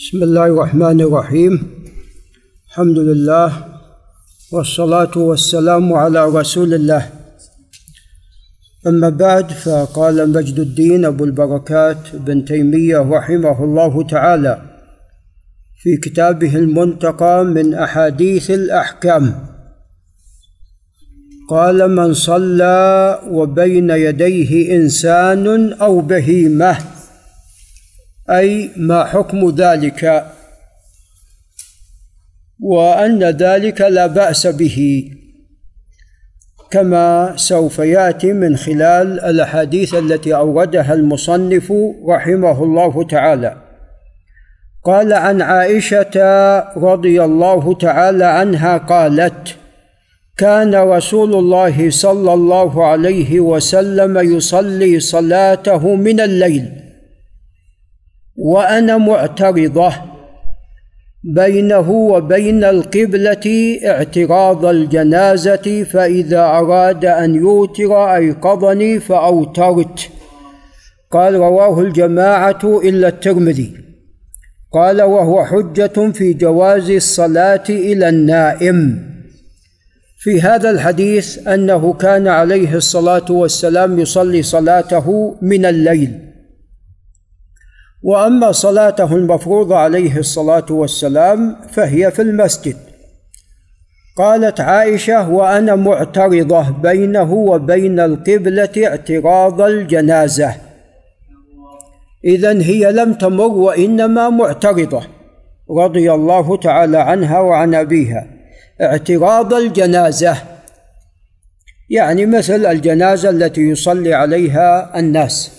بسم الله الرحمن الرحيم الحمد لله والصلاة والسلام على رسول الله أما بعد فقال مجد الدين أبو البركات بن تيمية رحمه الله تعالى في كتابه المنتقى من أحاديث الأحكام قال من صلى وبين يديه إنسان أو بهيمة أي ما حكم ذلك. وأن ذلك لا بأس به. كما سوف يأتي من خلال الأحاديث التي أوردها المصنف رحمه الله تعالى. قال عن عائشة رضي الله تعالى عنها قالت كان رسول الله صلى الله عليه وسلم يصلي صلاته من الليل. وأنا معترضة بينه وبين القبلة اعتراض الجنازة فإذا أراد أن يوتر أيقظني فأوترت. قال رواه الجماعة إلا الترمذي. قال وهو حجة في جواز الصلاة إلى النائم. في هذا الحديث أنه كان عليه الصلاة والسلام يصلي صلاته من الليل. وأما صلاته المفروضة عليه الصلاة والسلام فهي في المسجد. قالت عائشة وأنا معترضة بينه وبين القبلة اعتراض الجنازة. اذا هي لم تمر وإنما معترضة. رضي الله تعالى عنها وعن أبيها. اعتراض الجنازة. يعني مثل الجنازة التي يصلي عليها الناس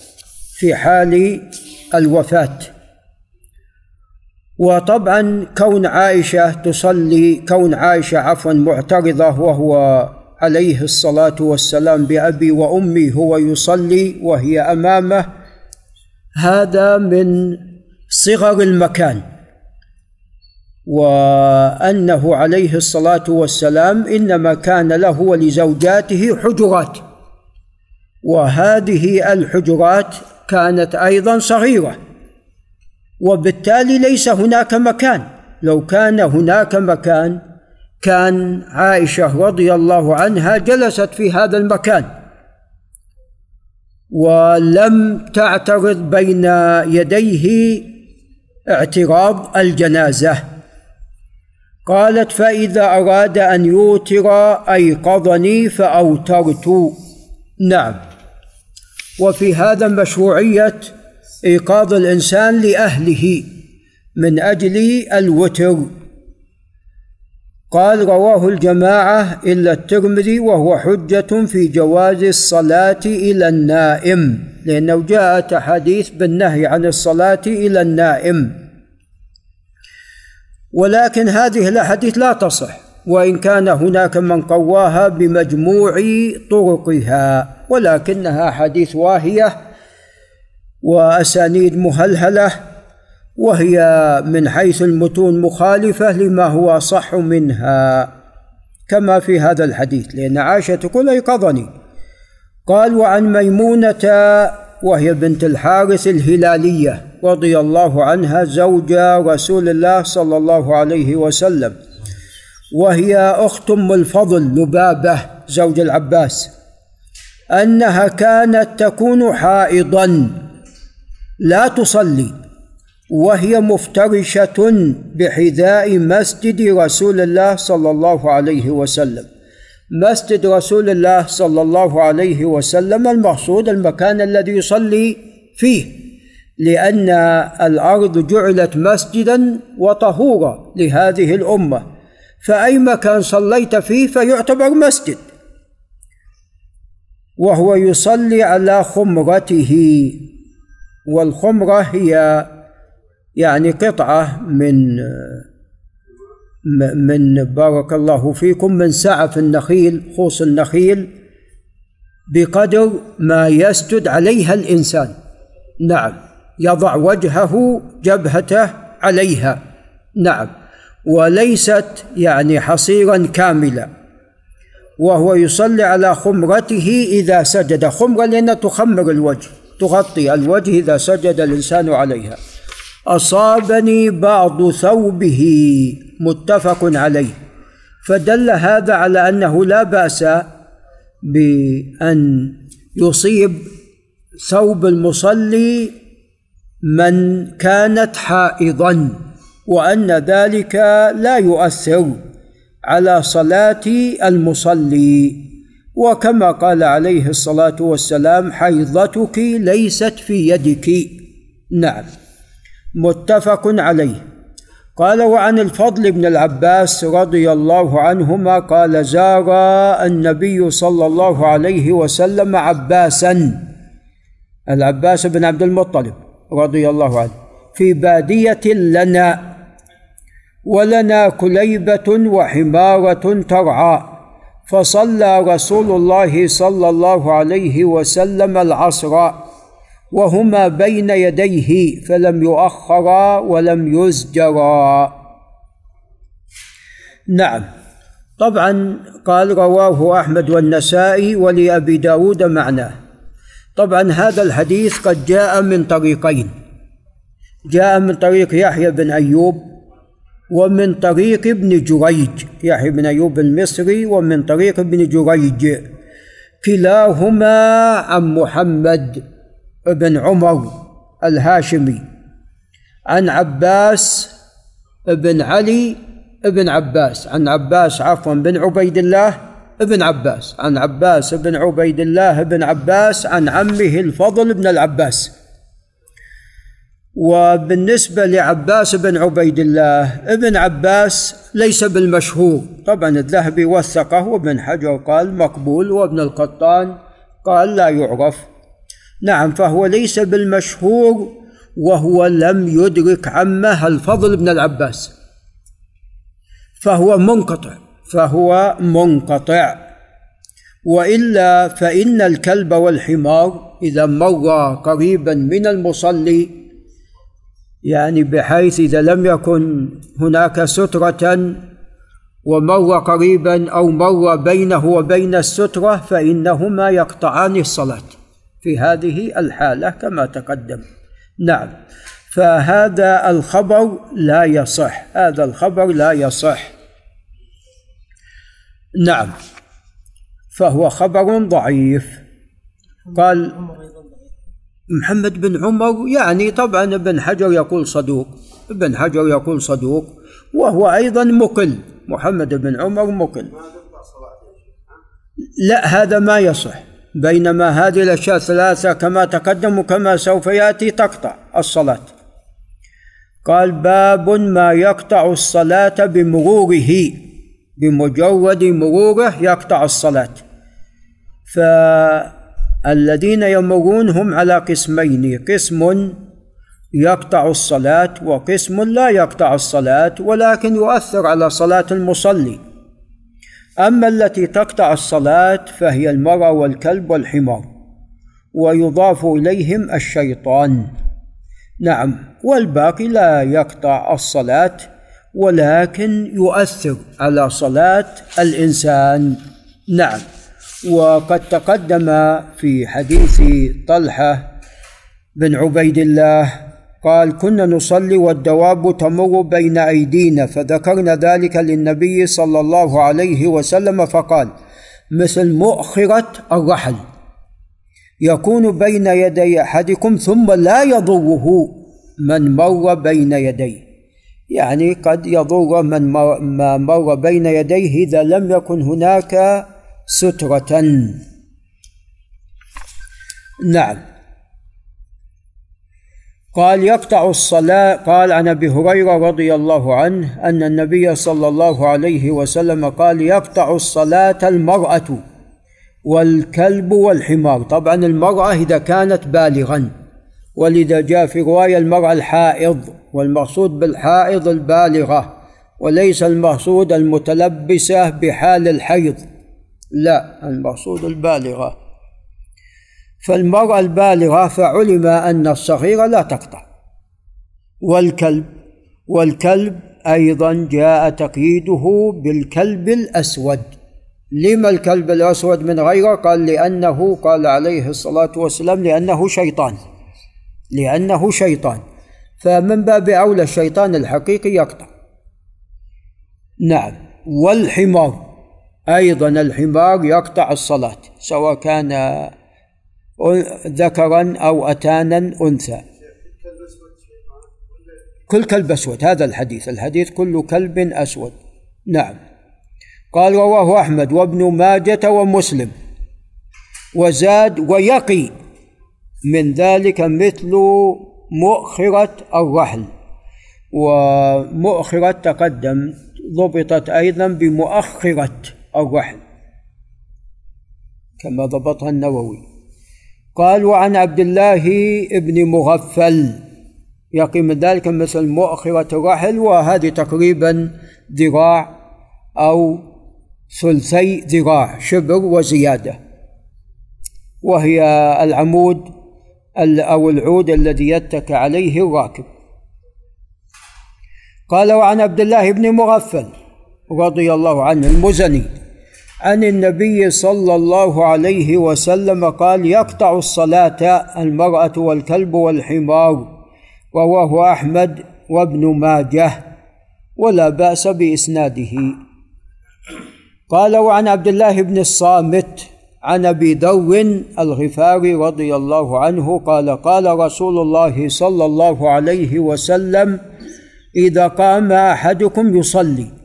في حال الوفاة. وطبعا كون عائشة تصلي كون عائشة عفوا معترضة وهو عليه الصلاة والسلام بأبي وأمي هو يصلي وهي أمامه هذا من صغر المكان. وأنه عليه الصلاة والسلام إنما كان له ولزوجاته حجرات. وهذه الحجرات كانت أيضا صغيرة. وبالتالي ليس هناك مكان. لو كان هناك مكان كان عائشة رضي الله عنها جلست في هذا المكان. ولم تعترض بين يديه اعتراض الجنازة. قالت فإذا أراد أن يوتر أيقظني فأوترت. نعم. وفي هذا مشروعية إيقاظ الإنسان لأهله من أجل الوتر. قال رواه الجماعة إلا الترمذي وهو حجة في جواز الصلاة إلى النائم لأنه جاءت أحاديث بالنهي عن الصلاة إلى النائم. ولكن هذه الأحاديث لا تصح. وإن كان هناك من قواها بمجموع طرقها ولكنها حديث واهية وأسانيد مهلهلة وهي من حيث المتون مخالفة لما هو اصح منها. كما في هذا الحديث لأن عائشة تقول ايقظني قال وعن ميمونة وهي بنت الحارث الهلالية رضي الله عنها زوج رسول الله صلى الله عليه وسلم. وهي أخت أم الفضل لبابه زوج العباس أنها كانت تكون حائضا. لا تصلي. وهي مفترشة بحذاء مسجد رسول الله صلى الله عليه وسلم. مسجد رسول الله صلى الله عليه وسلم المقصود المكان الذي يصلي فيه لأن الأرض جعلت مسجدا وطهورا لهذه الأمة. فاي مكان صليت فيه فيعتبر مسجد. وهو يصلي على خمرته. والخمرة هي يعني قطعة من من بارك الله فيكم من سعف النخيل خوص النخيل بقدر ما يسجد عليها الإنسان. نعم. يضع وجهه جبهته عليها. نعم. وليست يعني حصيرا كاملا وهو يصلي على خمرته إذا سجد. خمرة لأنها تخمر الوجه تغطي الوجه إذا سجد الإنسان عليها. أصابني بعض ثوبه متفق عليه. فدل هذا على أنه لا بأس بأن يصيب ثوب المصلي من كانت حائضا. وأن ذلك لا يؤثر على صلاة المصلي. وكما قال عليه الصلاة والسلام حيضتك ليست في يدك. نعم. متفق عليه. قال وعن الفضل بن العباس رضي الله عنهما قال زار النبي صلى الله عليه وسلم عباسا. العباس بن عبد المطلب رضي الله عنه. في بادية لنا. ولنا كليبة وحمارة ترعى. فصلى رسول الله صلى الله عليه وسلم العصر وهما بين يديه فلم يؤخرا ولم يزجرا. نعم. طبعا قال رواه أحمد والنسائي ولأبي داود معناه. طبعا هذا الحديث قد جاء من طريقين. جاء من طريق يحيى بن أيوب ومن طريق ابن جريج يحيى بن أيوب المصري ومن طريق ابن جريج. كلاهما عن محمد بن عمر الهاشمي. عن عباس بن علي بن عباس. عن عباس عفوا بن عبيد الله بن عباس. عن عباس بن عبيد الله بن عباس. عن عمه الفضل بن العباس. وبالنسبة لعباس بن عبيد الله ابن عباس ليس بالمشهور. طبعا الذهبي وثقه وابن حجر قال مقبول وابن القطان قال لا يعرف. نعم فهو ليس بالمشهور وهو لم يدرك عمه الفضل بن العباس. فهو منقطع فهو منقطع. وإلا فإن الكلب والحمار إذا مر قريبا من المصلي يعني بحيث إذا لم يكن هناك سترة ومر قريبا أو مر بينه وبين السترة فإنهما يقطعان الصلاة في هذه الحالة كما تقدم. نعم. فهذا الخبر لا يصح. هذا الخبر لا يصح. نعم. فهو خبر ضعيف. قال محمد بن عمر يعني طبعا ابن حجر يقول صدوق ابن حجر يقول صدوق وهو أيضا مقل محمد بن عمر مقل. لا هذا ما يصح بينما هذه الأشياء الثلاثة كما تقدم وكما سوف يأتي تقطع الصلاة. قال باب ما يقطع الصلاة بمروره بمجرد مروره يقطع الصلاة. فالذين يمرون هم على قسمين قسم يقطع الصلاة وقسم لا يقطع الصلاة ولكن يؤثر على صلاة المصلي. أما التي تقطع الصلاة فهي المرأة والكلب والحمار ويضاف إليهم الشيطان. نعم والباقي لا يقطع الصلاة ولكن يؤثر على صلاة الإنسان. نعم. وقد تقدم في حديث طلحة بن عبيد الله قال كنا نصلي والدواب تمر بين أيدينا فذكرنا ذلك للنبي صلى الله عليه وسلم فقال مثل مؤخرة الرحل يكون بين يدي أحدكم ثم لا يضره من مر بين يديه. يعني قد يضر من ما مر بين يديه إذا لم يكن هناك سترة. نعم. قال يقطع الصلاة. قال عن أبي هريرة رضي الله عنه أن النبي صلى الله عليه وسلم قال يقطع الصلاة المرأة والكلب والحمار. طبعا المرأة إذا كانت بالغا ولذا جاء في رواية المرأة الحائض والمقصود بالحائض البالغة وليس المقصود المتلبسة بحال الحيض. لا المقصود البالغة. فالمرأة البالغة فعلم أن الصغيرة لا تقطع. والكلب والكلب أيضا جاء تقييده بالكلب الأسود. لما الكلب الأسود من غيره؟ قال لأنه قال عليه الصلاة والسلام لأنه شيطان. لأنه شيطان. فمن باب أولى الشيطان الحقيقي يقطع. نعم. والحمار. أيضا الحمار يقطع الصلاة سواء كان ذكرا أو أتانا أنثى. كل كلب أسود هذا الحديث الحديث كل كلب أسود. نعم. قال رواه أحمد وابن ماجة ومسلم. وزاد ويقي. من ذلك مثل مؤخرة الرحل. ومؤخرة تقدم ضبطت أيضا بمؤخرة. الرحل كما ضبطها النووي. قال وعن عبد الله بن مغفل يقي من ذلك مثل مؤخرة الرحل وهذه تقريبا ذراع أو ثلثي ذراع شبر وزيادة. وهي العمود أو العود الذي يتكى عليه الراكب. قال وعن عبد الله بن مغفل رضي الله عنه المزني. عن النبي صلى الله عليه وسلم قال يقطع الصلاة المرأة والكلب والحمار رواه أحمد وابن ماجه ولا بأس بإسناده. قال وعن عبد الله بن الصامت عن أبي ذر الغفاري رضي الله عنه قال قال رسول الله صلى الله عليه وسلم إذا قام أحدكم يصلي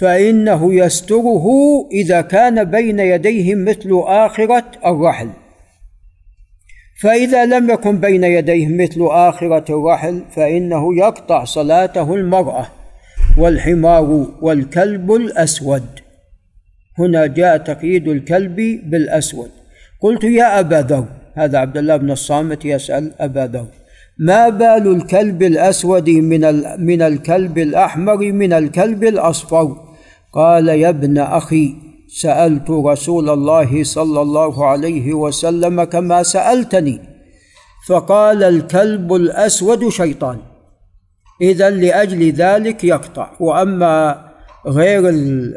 فإنه يستره إذا كان بين يديه مثل آخرة الرحل. فإذا لم يكن بين يديه مثل آخرة الرحل فإنه يقطع صلاته المرأة والحمار والكلب الأسود. هنا جاء تقييد الكلب بالأسود. قلت يا أبا ذر هذا عبد الله بن الصامت يسأل أبا ذر. ما بال الكلب الأسود من من الكلب الأحمر من الكلب الأصفر؟ قال يا ابن أخي سألت رسول الله صلى الله عليه وسلم كما سألتني فقال الكلب الأسود شيطان. إذا لأجل ذلك يقطع وأما غير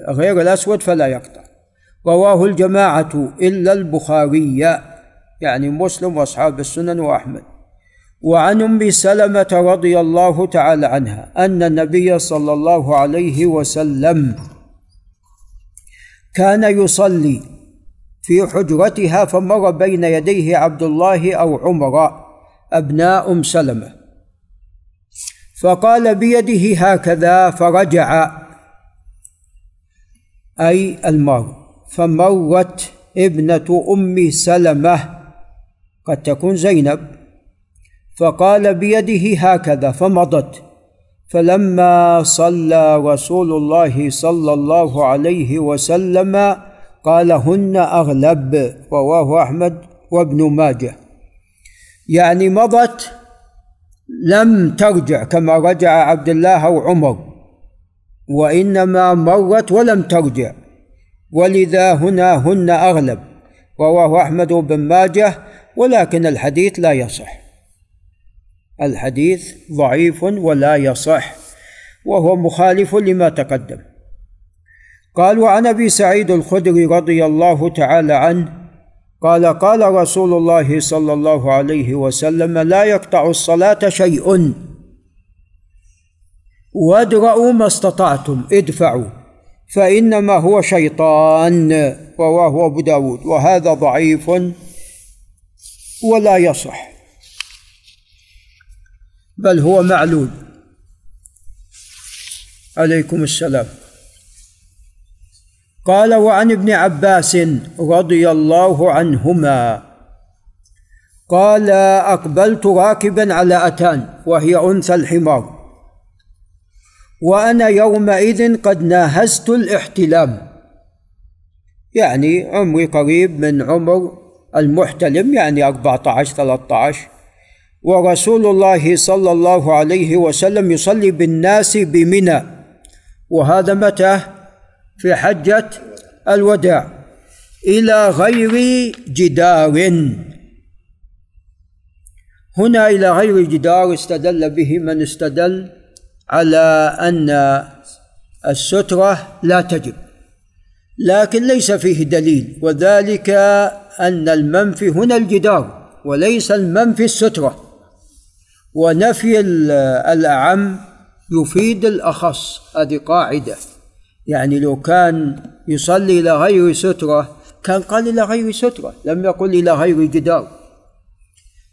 غير الأسود فلا يقطع. رواه الجماعة إلا البخاري يعني مسلم وأصحاب السنن وأحمد. وعن أم سلمة رضي الله تعالى عنها أن النبي صلى الله عليه وسلم كان يصلي في حجرتها فمر بين يديه عبد الله أو عمر أبناء أم سلمة. فقال بيده هكذا فرجع أي المر فمرت ابنة أم سلمة قد تكون زينب. فقال بيده هكذا فمضت. فلما صلى رسول الله صلى الله عليه وسلم قال هن أغلب رواه أحمد وابن ماجه. يعني مضت لم ترجع كما رجع عبد الله أو عمر وإنما مرت ولم ترجع. ولذا هنا هن أغلب رواه أحمد بن ماجه ولكن الحديث لا يصح. الحديث ضعيف ولا يصح وهو مخالف لما تقدم. قال وعن أبي سعيد الخدري رضي الله تعالى عنه قال قال رسول الله صلى الله عليه وسلم لا يقطع الصلاة شيء. وادرأوا ما استطعتم ادفعوا فإنما هو شيطان رواه أبو داود وهذا ضعيف ولا يصح. بل هو معلول. عليكم السلام. قال وعن ابن عباس رضي الله عنهما. قال أقبلت راكبا على أتان وهي أنثى الحمار. وأنا يومئذ قد ناهزت الاحتلام. يعني عمري قريب من عمر المحتلم يعني 14 13 ورسول الله صلى الله عليه وسلم يصلي بالناس بمنى. وهذا متى؟ في حجة الوداع إلى غير جدار. هنا إلى غير جدار استدل به من استدل على أن السترة لا تجب لكن ليس فيه دليل وذلك أن المنفي هنا الجدار وليس المنفي السترة. ونفي الأعم يفيد الأخص هذه قاعدة. يعني لو كان يصلي إلى غير سترة كان قال إلى غير سترة لم يقل إلى غير جدار.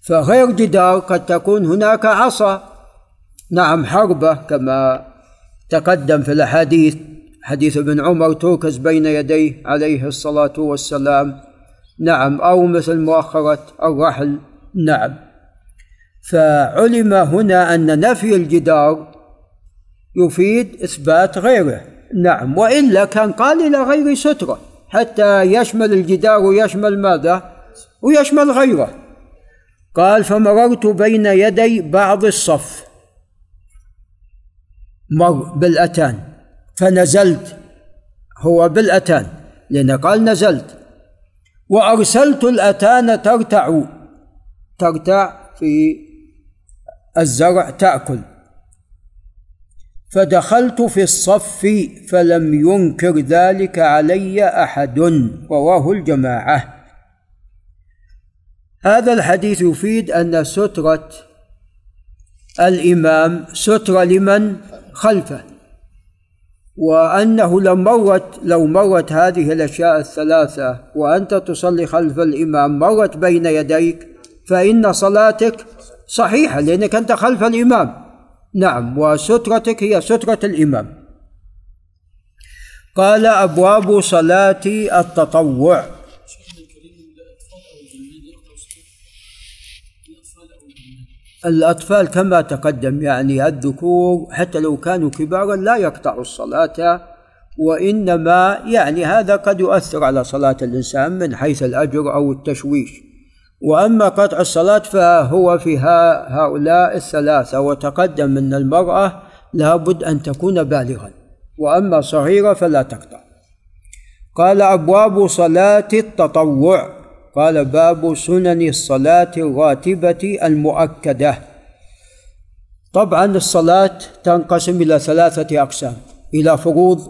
فغير جدار قد تكون هناك عصا. نعم حربة كما تقدم في الأحاديث. حديث ابن عمر توكز بين يديه عليه الصلاة والسلام. نعم أو مثل مؤخرة الرحل. نعم. فعلم هنا أن نفي الجدار يفيد إثبات غيره. نعم وإلا كان قال إلى غير سترة حتى يشمل الجدار ويشمل ماذا؟ ويشمل غيره. قال فمررت بين يدي بعض الصف. مر بالأتان. فنزلت هو بالأتان لأن قال نزلت. وأرسلت الأتان ترتع ترتع في الزرع تأكل. فدخلت في الصف فلم ينكر ذلك علي أحد رواه الجماعة. هذا الحديث يفيد أن سترة الإمام سترة لمن خلفه وأنه لو مرت لو مرت هذه الأشياء الثلاثة وأنت تصلي خلف الإمام مرت بين يديك فإن صلاتك صحيحه لأنك أنت خلف الإمام. نعم وسترتك هي سترة الإمام. قال أبواب صلاة التطوع. الأطفال كما تقدم يعني الذكور حتى لو كانوا كبارا لا يقطعوا الصلاة وإنما يعني هذا قد يؤثر على صلاة الإنسان من حيث الأجر أو التشويش. وأما قطع الصلاة فهو في هؤلاء الثلاثة وتقدم أن المرأة لابد أن تكون بالغا وأما صغيرة فلا تقطع. قال أبواب صلاة التطوع. قال باب سنن الصلاة الراتبة المؤكدة. طبعا الصلاة تنقسم إلى ثلاثة أقسام إلى فروض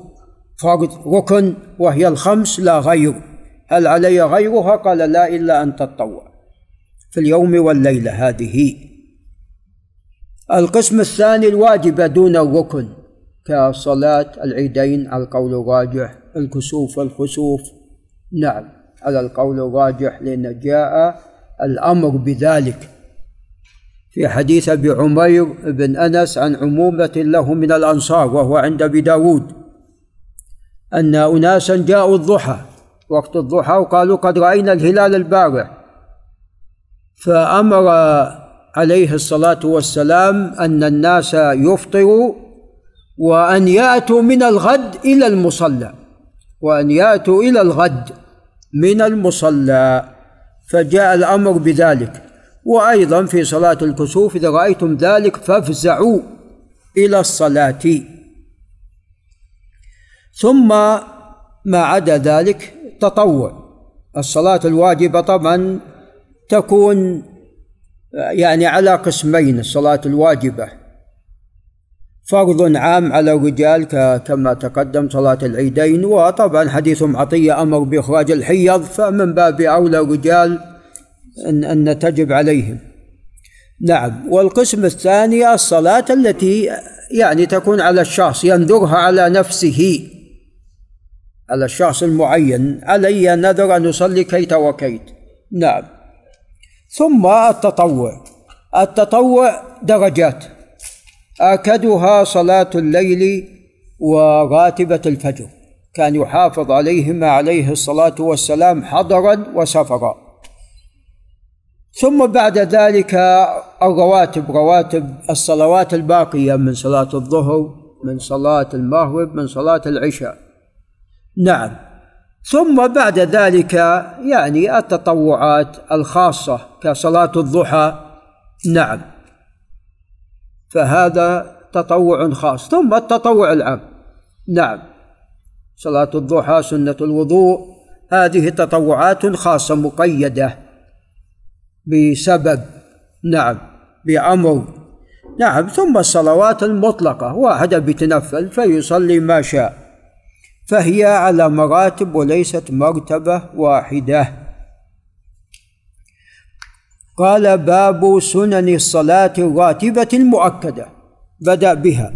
فرض ركن وهي الخمس لا غير. هل علي غيرها؟ قال لا إلا أن تتطوع في اليوم والليلة هذه. القسم الثاني الواجبة دون الركن كصلاة العيدين على القول الراجح الكسوف والخسوف نعم على القول الراجح لأن جاء الأمر بذلك. في حديث أبي عمير بن أنس عن عمومة له من الأنصار وهو عند أبي داود أن أناسا جاءوا الضحى. وقت الضحى وقالوا قد رأينا الهلال البارح. فأمر عليه الصلاة والسلام أن الناس يفطروا وأن يأتوا من الغد إلى المصلى وأن يأتوا إلى الغد من المصلى. فجاء الأمر بذلك. وأيضا في صلاة الكسوف إذا رأيتم ذلك فافزعوا إلى الصلاة. ثم ما عدا ذلك تطوع. الصلاة الواجبة طبعا تكون يعني على قسمين الصلاة الواجبة فرض عام على الرجال كما تقدم صلاة العيدين وطبعا حديث عطية أمر بإخراج الحيض فمن باب أولى الرجال أن, أن تجب عليهم. نعم. والقسم الثاني الصلاة التي يعني تكون على الشخص ينذرها على نفسه على الشخص المعين علي نذر أن أصلي كيت وكيت. نعم. ثم التطوع. التطوع درجات. آكدها صلاة الليل وراتبة الفجر. كان يحافظ عليهما عليه الصلاة والسلام حضرا وسفرا. ثم بعد ذلك الرواتب. رواتب الصلوات الباقية من صلاة الظهر من صلاة المغرب من صلاة العشاء. نعم. ثم بعد ذلك يعني التطوعات الخاصة كصلاة الضحى. نعم. فهذا تطوع خاص. ثم التطوع العام. نعم. صلاة الضحى سنة الوضوء هذه تطوعات خاصة مقيدة بسبب نعم بأمر. نعم. ثم الصلوات المطلقة واحدة بتنفل فيصلي ما شاء. فهي على مراتب وليست مرتبة واحدة. قال باب سنن الصلاة الراتبة المؤكدة. بدأ بها.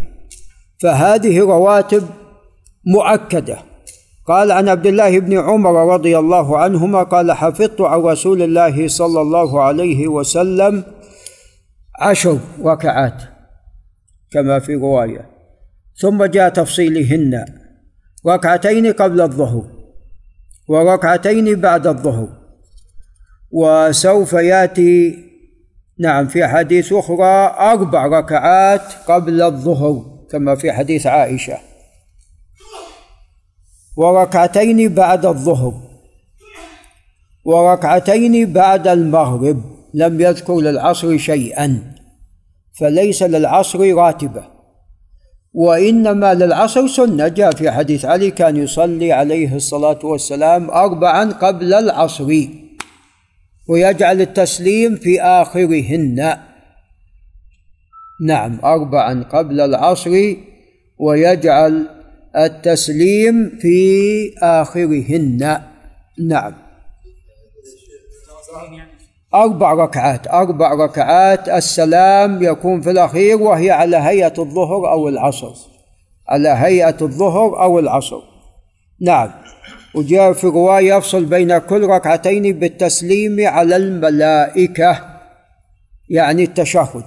فهذه رواتب مؤكدة. قال عن عبد الله بن عمر رضي الله عنهما قال حفظت عن رسول الله صلى الله عليه وسلم عشر ركعات كما في رواية. ثم جاء تفصيلهن. ركعتين قبل الظهر وركعتين بعد الظهر. وسوف يأتي نعم في حديث أخرى أربع ركعات قبل الظهر كما في حديث عائشة. وركعتين بعد الظهر وركعتين بعد المغرب لم يذكر للعصر شيئا فليس للعصر راتبة. وإنما للعصر سنة. جاء في حديث علي كان يصلي عليه الصلاة والسلام اربعا قبل العصر ويجعل التسليم في آخرهن. نعم اربعا قبل العصر ويجعل التسليم في آخرهن. نعم. أربع ركعات. أربع ركعات السلام يكون في الأخير وهي على هيئة الظهر أو العصر. على هيئة الظهر أو العصر. نعم. وجاء في رواية يفصل بين كل ركعتين بالتسليم على الملائكة. يعني التشهد.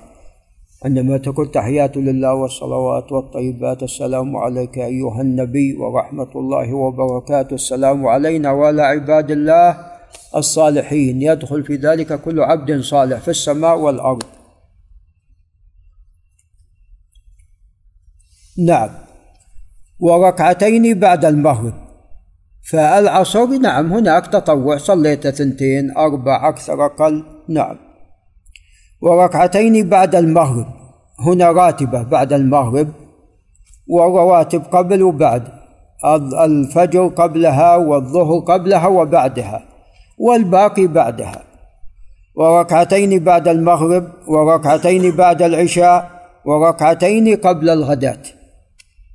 عندما تقول تحيات لله والصلوات والطيبات. السلام عليك أيها النبي ورحمة الله وبركاته. السلام علينا وعلى عباد الله. الصالحين. يدخل في ذلك كل عبد صالح في السماء والأرض. نعم. وركعتين بعد المغرب. فالعصر نعم هناك تطوع صليت ثنتين أربع أكثر أقل. نعم. وركعتين بعد المغرب. هنا راتبة بعد المغرب. ورواتب قبل وبعد. الفجر قبلها والظهر قبلها وبعدها. والباقي بعدها. وركعتين بعد المغرب وركعتين بعد العشاء وركعتين قبل الغداة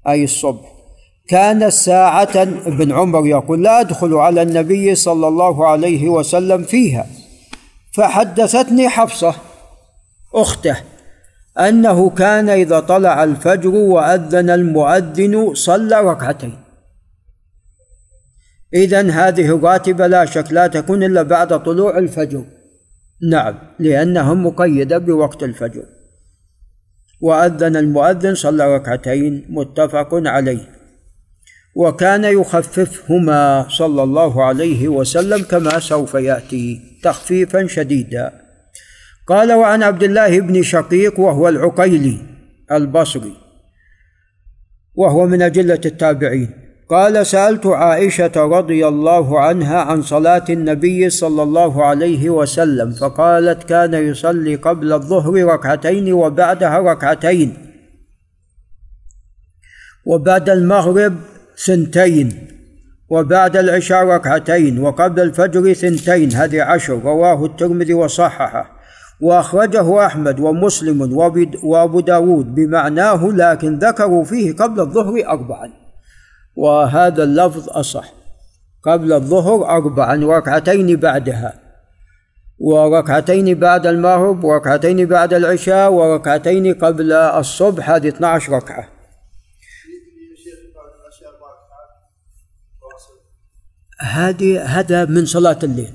أي الصبح. كان ساعة ابن عمر يقول لا أدخل على النبي صلى الله عليه وسلم فيها. فحدثتني حفصة أخته أنه كان إذا طلع الفجر وأذن المؤذن صلى ركعتين. إذا هذه الراتبة لا شك لا تكون إلا بعد طلوع الفجر. نعم لأنها مقيدة بوقت الفجر. وأذن المؤذن صلى ركعتين متفق عليه. وكان يخففهما صلى الله عليه وسلم كما سوف يأتي تخفيفا شديدا. قال وعن عبد الله بن شقيق وهو العقيلي البصري وهو من أجلة التابعين. قال سألت عائشة رضي الله عنها عن صلاة النبي صلى الله عليه وسلم فقالت كان يصلي قبل الظهر ركعتين وبعدها ركعتين وبعد المغرب سنتين وبعد العشاء ركعتين وقبل الفجر ثنتين هذه عشر. رواه الترمذي وصححه. وأخرجه أحمد ومسلم وأبو داود بمعناه لكن ذكروا فيه قبل الظهر أربعا. وهذا اللفظ أصح. قبل الظهر أربعا وركعتين بعدها. وركعتين بعد المغرب وركعتين بعد العشاء وركعتين قبل الصبح هذه 12 ركعة. هذه هذا من صلاة الليل.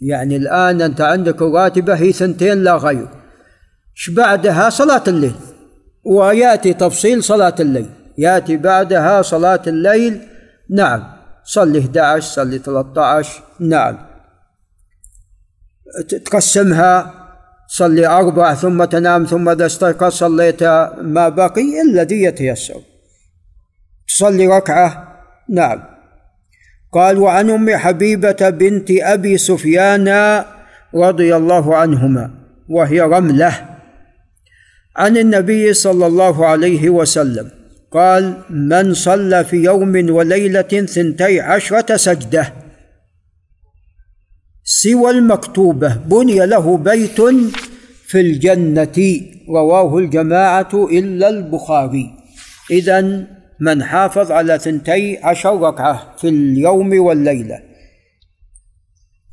يعني الآن أنت عندك الراتبة هي ثنتين لا غير. بعدها؟ صلاة الليل. ويأتي تفصيل صلاة الليل. يأتي بعدها صلاة الليل. نعم. صلي 11 صلي 13 نعم. تقسمها. صلي أربع ثم تنام ثم إذا استيقظ صليت. ما بقي الذي يتيسر تصلي ركعة. نعم. قال وعن أم حبيبة بنت أبي سفيان رضي الله عنهما وهي رملة. عن النبي صلى الله عليه وسلم. قال من صلى في يوم وليلة ثنتي عشرة سجدة. سوى المكتوبة بني له بيت في الجنة رواه الجماعة إلا البخاري. اذا من حافظ على ثنتي عشر ركعة في اليوم والليلة.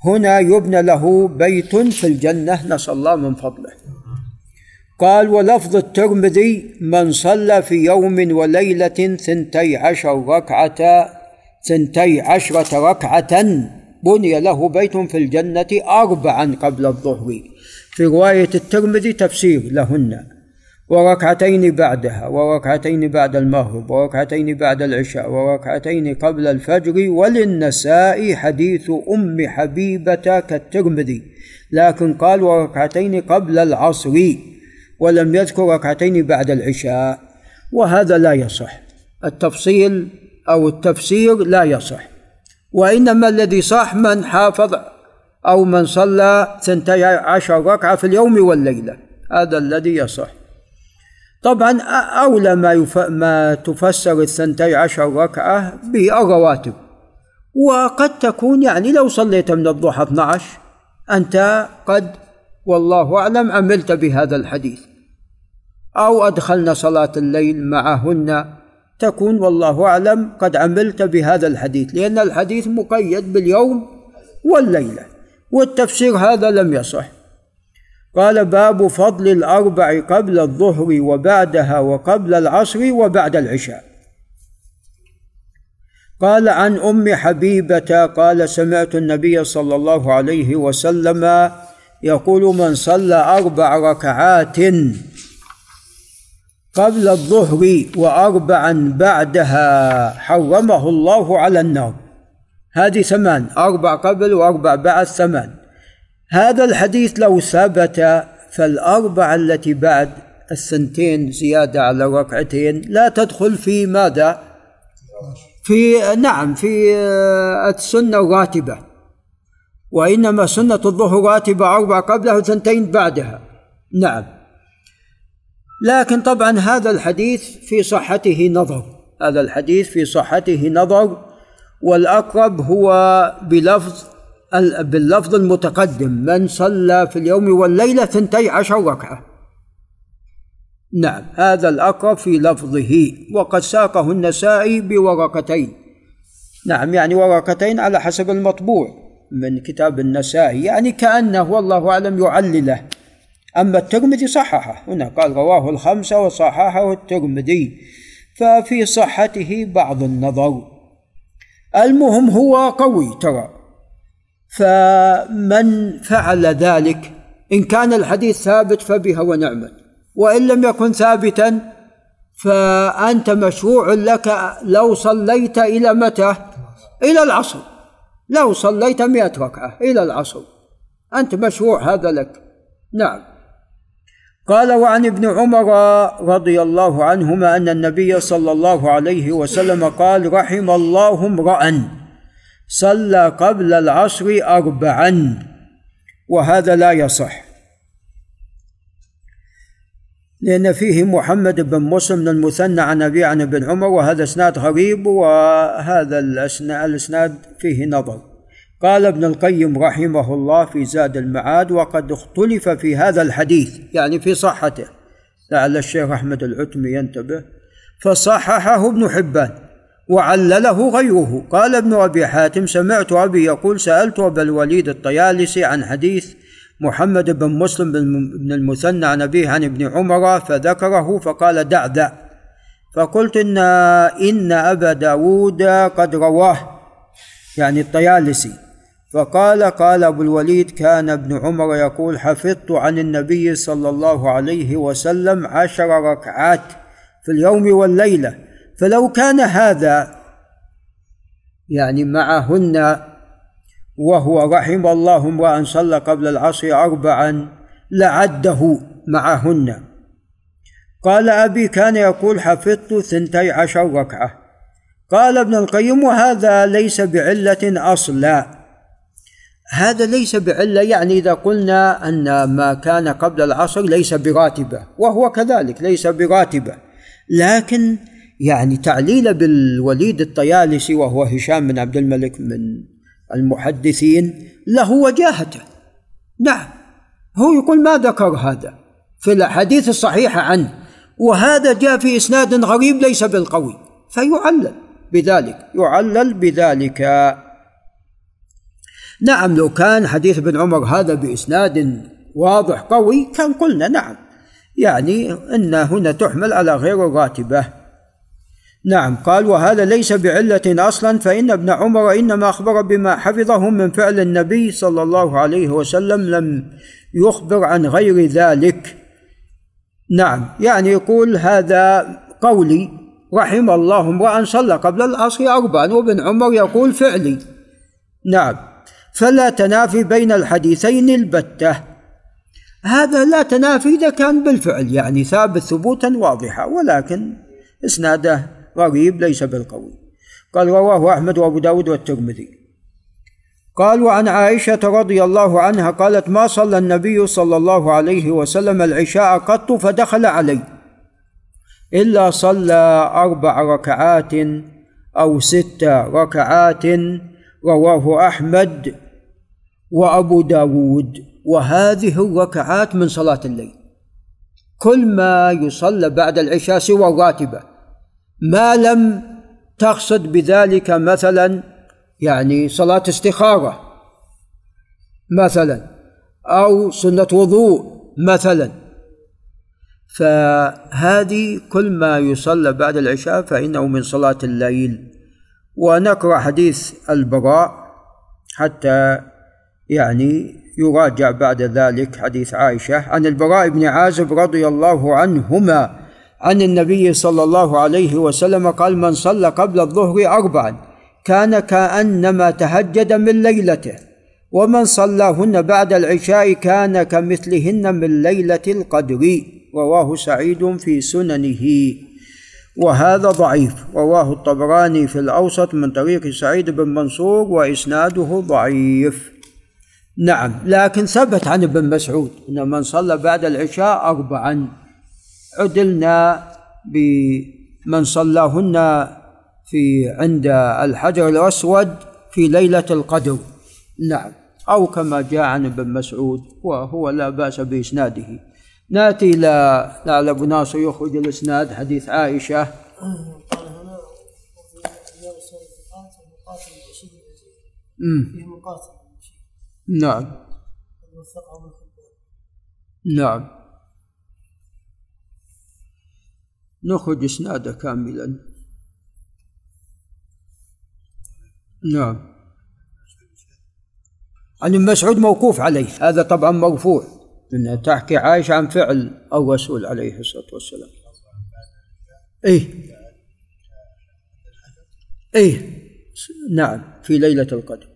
هنا يبنى له بيت في الجنة نسأل الله من فضله. قال ولفظ الترمذي من صلى في يوم وليلة ثنتي عشر ركعة ثنتي عشرة ركعة بني له بيت في الجنة أربعا قبل الظهر. في رواية الترمذي تفسير لهن وركعتين بعدها وركعتين بعد المغرب وركعتين بعد العشاء وركعتين قبل الفجر وللنساء حديث أم حبيبة كالترمذي. لكن قال وركعتين قبل العصر. ولم يذكر ركعتين بعد العشاء وهذا لا يصح. التفصيل أو التفسير لا يصح. وإنما الذي صح من حافظ أو من صلى ثنتي عشر ركعة في اليوم والليلة. هذا الذي يصح. طبعا أولى ما, يف... ما تفسر الثنتي عشر ركعة بالرواتب وقد تكون يعني لو صليت من الضحى 12 أنت قد والله أعلم عملت بهذا الحديث. أو أدخلنا صلاة الليل معهن تكون والله أعلم قد عملت بهذا الحديث لأن الحديث مقيد باليوم والليلة والتفسير هذا لم يصح. قال باب فضل الأربع قبل الظهر وبعدها وقبل العصر وبعد العشاء. قال عن أم حبيبة قال سمعت النبي صلى الله عليه وسلم يقول من صلى أربع ركعات قبل الظهر وأربعا بعدها حرمه الله على النار هذه ثمان أربع قبل وأربع بعد ثمان. هذا الحديث لو ثبت فالأربع التي بعد السنتين زيادة على ركعتين لا تدخل في ماذا؟ في نعم في السنة الراتبة. وإنما سنة الظهر راتبة أربع قبلها وثنتين بعدها. نعم. لكن طبعا هذا الحديث في صحته نظر. هذا الحديث في صحته نظر والأقرب هو بلفظ باللفظ المتقدم. من صلى في اليوم والليلة ثنتي عشر ركعة. نعم. هذا الأقرب في لفظه. وقد ساقه النسائي بورقتين. نعم يعني ورقتين على حسب المطبوع. من كتاب النسائي يعني كأنه والله أعلم يعلله. أما الترمذي صححه. هنا قال رواه الخمسة وصححه الترمذي. ففي صحته بعض النظر. المهم هو قوي ترى. فمن فعل ذلك إن كان الحديث ثابت فبها ونعمت. وإن لم يكن ثابتا فأنت مشروع لك لو صليت إلى متى؟ إلى العصر. لو صليت مئة ركعة إلى العصر. أنت مشروع هذا لك. نعم. قال وعن ابن عمر رضي الله عنهما أن النبي صلى الله عليه وسلم قال رحم الله امرا صلى قبل العصر اربعا. وهذا لا يصح. لأن فيه محمد بن مسلم المثنى عن أبي عن ابن عمر وهذا إسناد غريب وهذا الإسناد فيه نظر. قال ابن القيم رحمه الله في زاد المعاد وقد اختلف في هذا الحديث يعني في صحته. لعل الشيخ أحمد العتمي ينتبه. فصححه ابن حبان وعلله غيره. قال ابن أبي حاتم سمعت أبي يقول سألت أبا الوليد الطيالسي عن حديث محمد بن مسلم بن المثنى عن أبيه عن ابن عمر فذكره فقال دع ذا فقلت إن إن أبا داود قد رواه يعني الطيالسي. فقال قال أبو الوليد كان ابن عمر يقول حفظت عن النبي صلى الله عليه وسلم عشر ركعات في اليوم والليلة فلو كان هذا يعني معهن وهو رحم الله امرأ صلى قبل العصر أربعا لعده معهن. قال أبي كان يقول حفظت ثنتي عشر ركعة. قال ابن القيم وهذا ليس بعلة أصلا. هذا ليس بعلة يعني إذا قلنا أن ما كان قبل العصر ليس براتبة وهو كذلك ليس براتبة. لكن يعني تعليل بالوليد الطيالسي وهو هشام بن عبد الملك من المحدثين له وجاهته. نعم هو يقول ما ذكر هذا في الأحاديث الصحيحة عنه وهذا جاء في إسناد غريب ليس بالقوي فيعلل بذلك يعلل بذلك. نعم لو كان حديث ابن عمر هذا بإسناد واضح قوي كان قلنا نعم يعني أن هنا تحمل على غير الراتبة. نعم قال وهذا ليس بعلة أصلا فإن ابن عمر إنما أخبر بما حفظه من فعل النبي صلى الله عليه وسلم لم يخبر عن غير ذلك. نعم يعني يقول هذا قولي رحم الله امرأ صلى قبل العصر أربعا وابن عمر يقول فعلي. نعم فلا تنافي بين الحديثين البتة. هذا لا تنافي إذا كان بالفعل يعني ثابت ثبوتا واضحا ولكن إسناده غريب ليس بالقوي. قال رواه أحمد وأبو داود والترمذي. قال وعن عائشة رضي الله عنها قالت ما صلى النبي صلى الله عليه وسلم العشاء قط فدخل علي إلا صلى أربع ركعات أو ست ركعات. رواه أحمد وأبو داود. وهذه الركعات من صلاة الليل. كل ما يصلى بعد العشاء سوى الراتبة. ما لم تقصد بذلك مثلا يعني صلاة استخارة مثلا أو سنة وضوء مثلا. فهذه كل ما يصلى بعد العشاء فإنه من صلاة الليل. ونقرأ حديث البراء حتى يعني يراجع بعد ذلك حديث عائشة عن البراء بن عازب رضي الله عنهما عن النبي صلى الله عليه وسلم قال من صلى قبل الظهر أربعا كان كأنما تهجد من ليلته ومن صلاهن بعد العشاء كان كمثلهن من ليلة القدر رواه سعيد في سننه. وهذا ضعيف رواه الطبراني في الأوسط من طريق سعيد بن منصور وإسناده ضعيف. نعم لكن ثبت عن ابن مسعود أن من صلى بعد العشاء أربعا. عدلنا بمن صلاهن في عند الحجر الأسود في ليلة القدر. نعم. أو كما جاء عن ابن مسعود وهو لا بأس بإسناده. نأتي إلى لعل أبو ناصر يخرج الإسناد حديث عائشة. نعم. نعم. نخرج إسناده كاملا. نعم. عن مسعود موقوف عليه هذا طبعا مرفوع أنها تحكي عائشة عن فعل الرسول عليه الصلاة والسلام. إيه. إيه. نعم في ليلة القدر.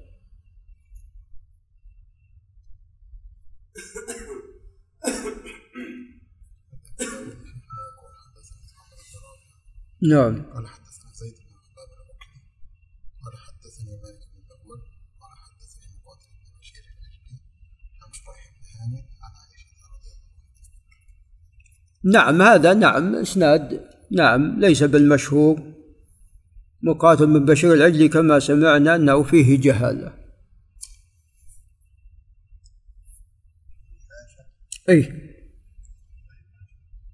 نعم. قال حدثنا زيد بن خباب العقلي قال حدثني مالك بن الأول قال حدثني مقاتل بن بشير العجلي عن شريح بن هانئ عن عائشة رضي الله عنها. نعم هذا نعم إسناد نعم ليس بالمشهور. مقاتل بن بشير العجلي كما سمعنا أنه فيه جهالة. اي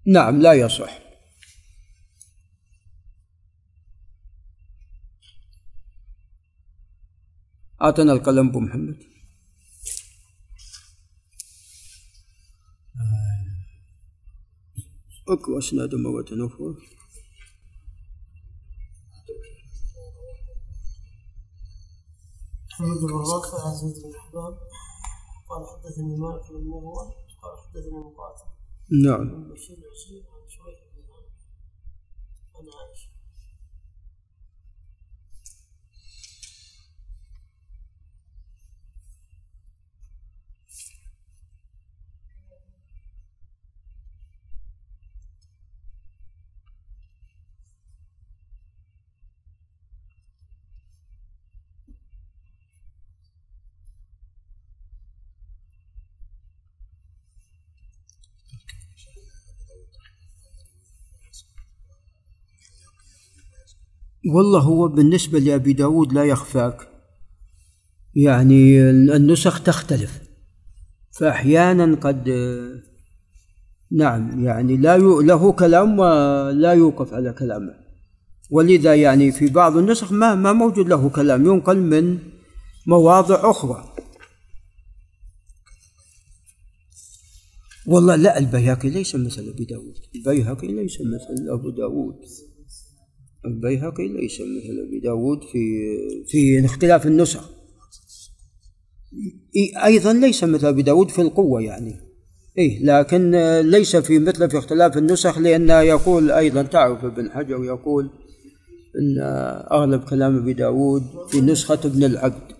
نعم لا يصح. أعطنا القلم أبو محمد. اقرأ أسناد مرة أخرى. محمد بن رافع عن زيد بن حباب قال حدثني مالك بن مروان قال حدثني مقاتل. نعم. بن بشير عن شويح بن عن عائشة. والله هو بالنسبة لأبي داود لا يخفاك. يعني النسخ تختلف. فأحيانا قد نعم يعني لا له كلام ولا يوقف على كلامه. ولذا يعني في بعض النسخ ما ما موجود له كلام ينقل من مواضع أخرى. والله لا البيهقي ليس مثل أبي داود. البيهقي ليس مثل أبو داود. البيهقي ليس مثل أبي داود في في اختلاف النسخ. أيضا ليس مثل أبي داود في القوة يعني. إيه لكن ليس في مثل في اختلاف النسخ لأن يقول أيضا تعرف ابن حجر يقول أن أغلب كلام أبي داود في نسخة ابن العبد.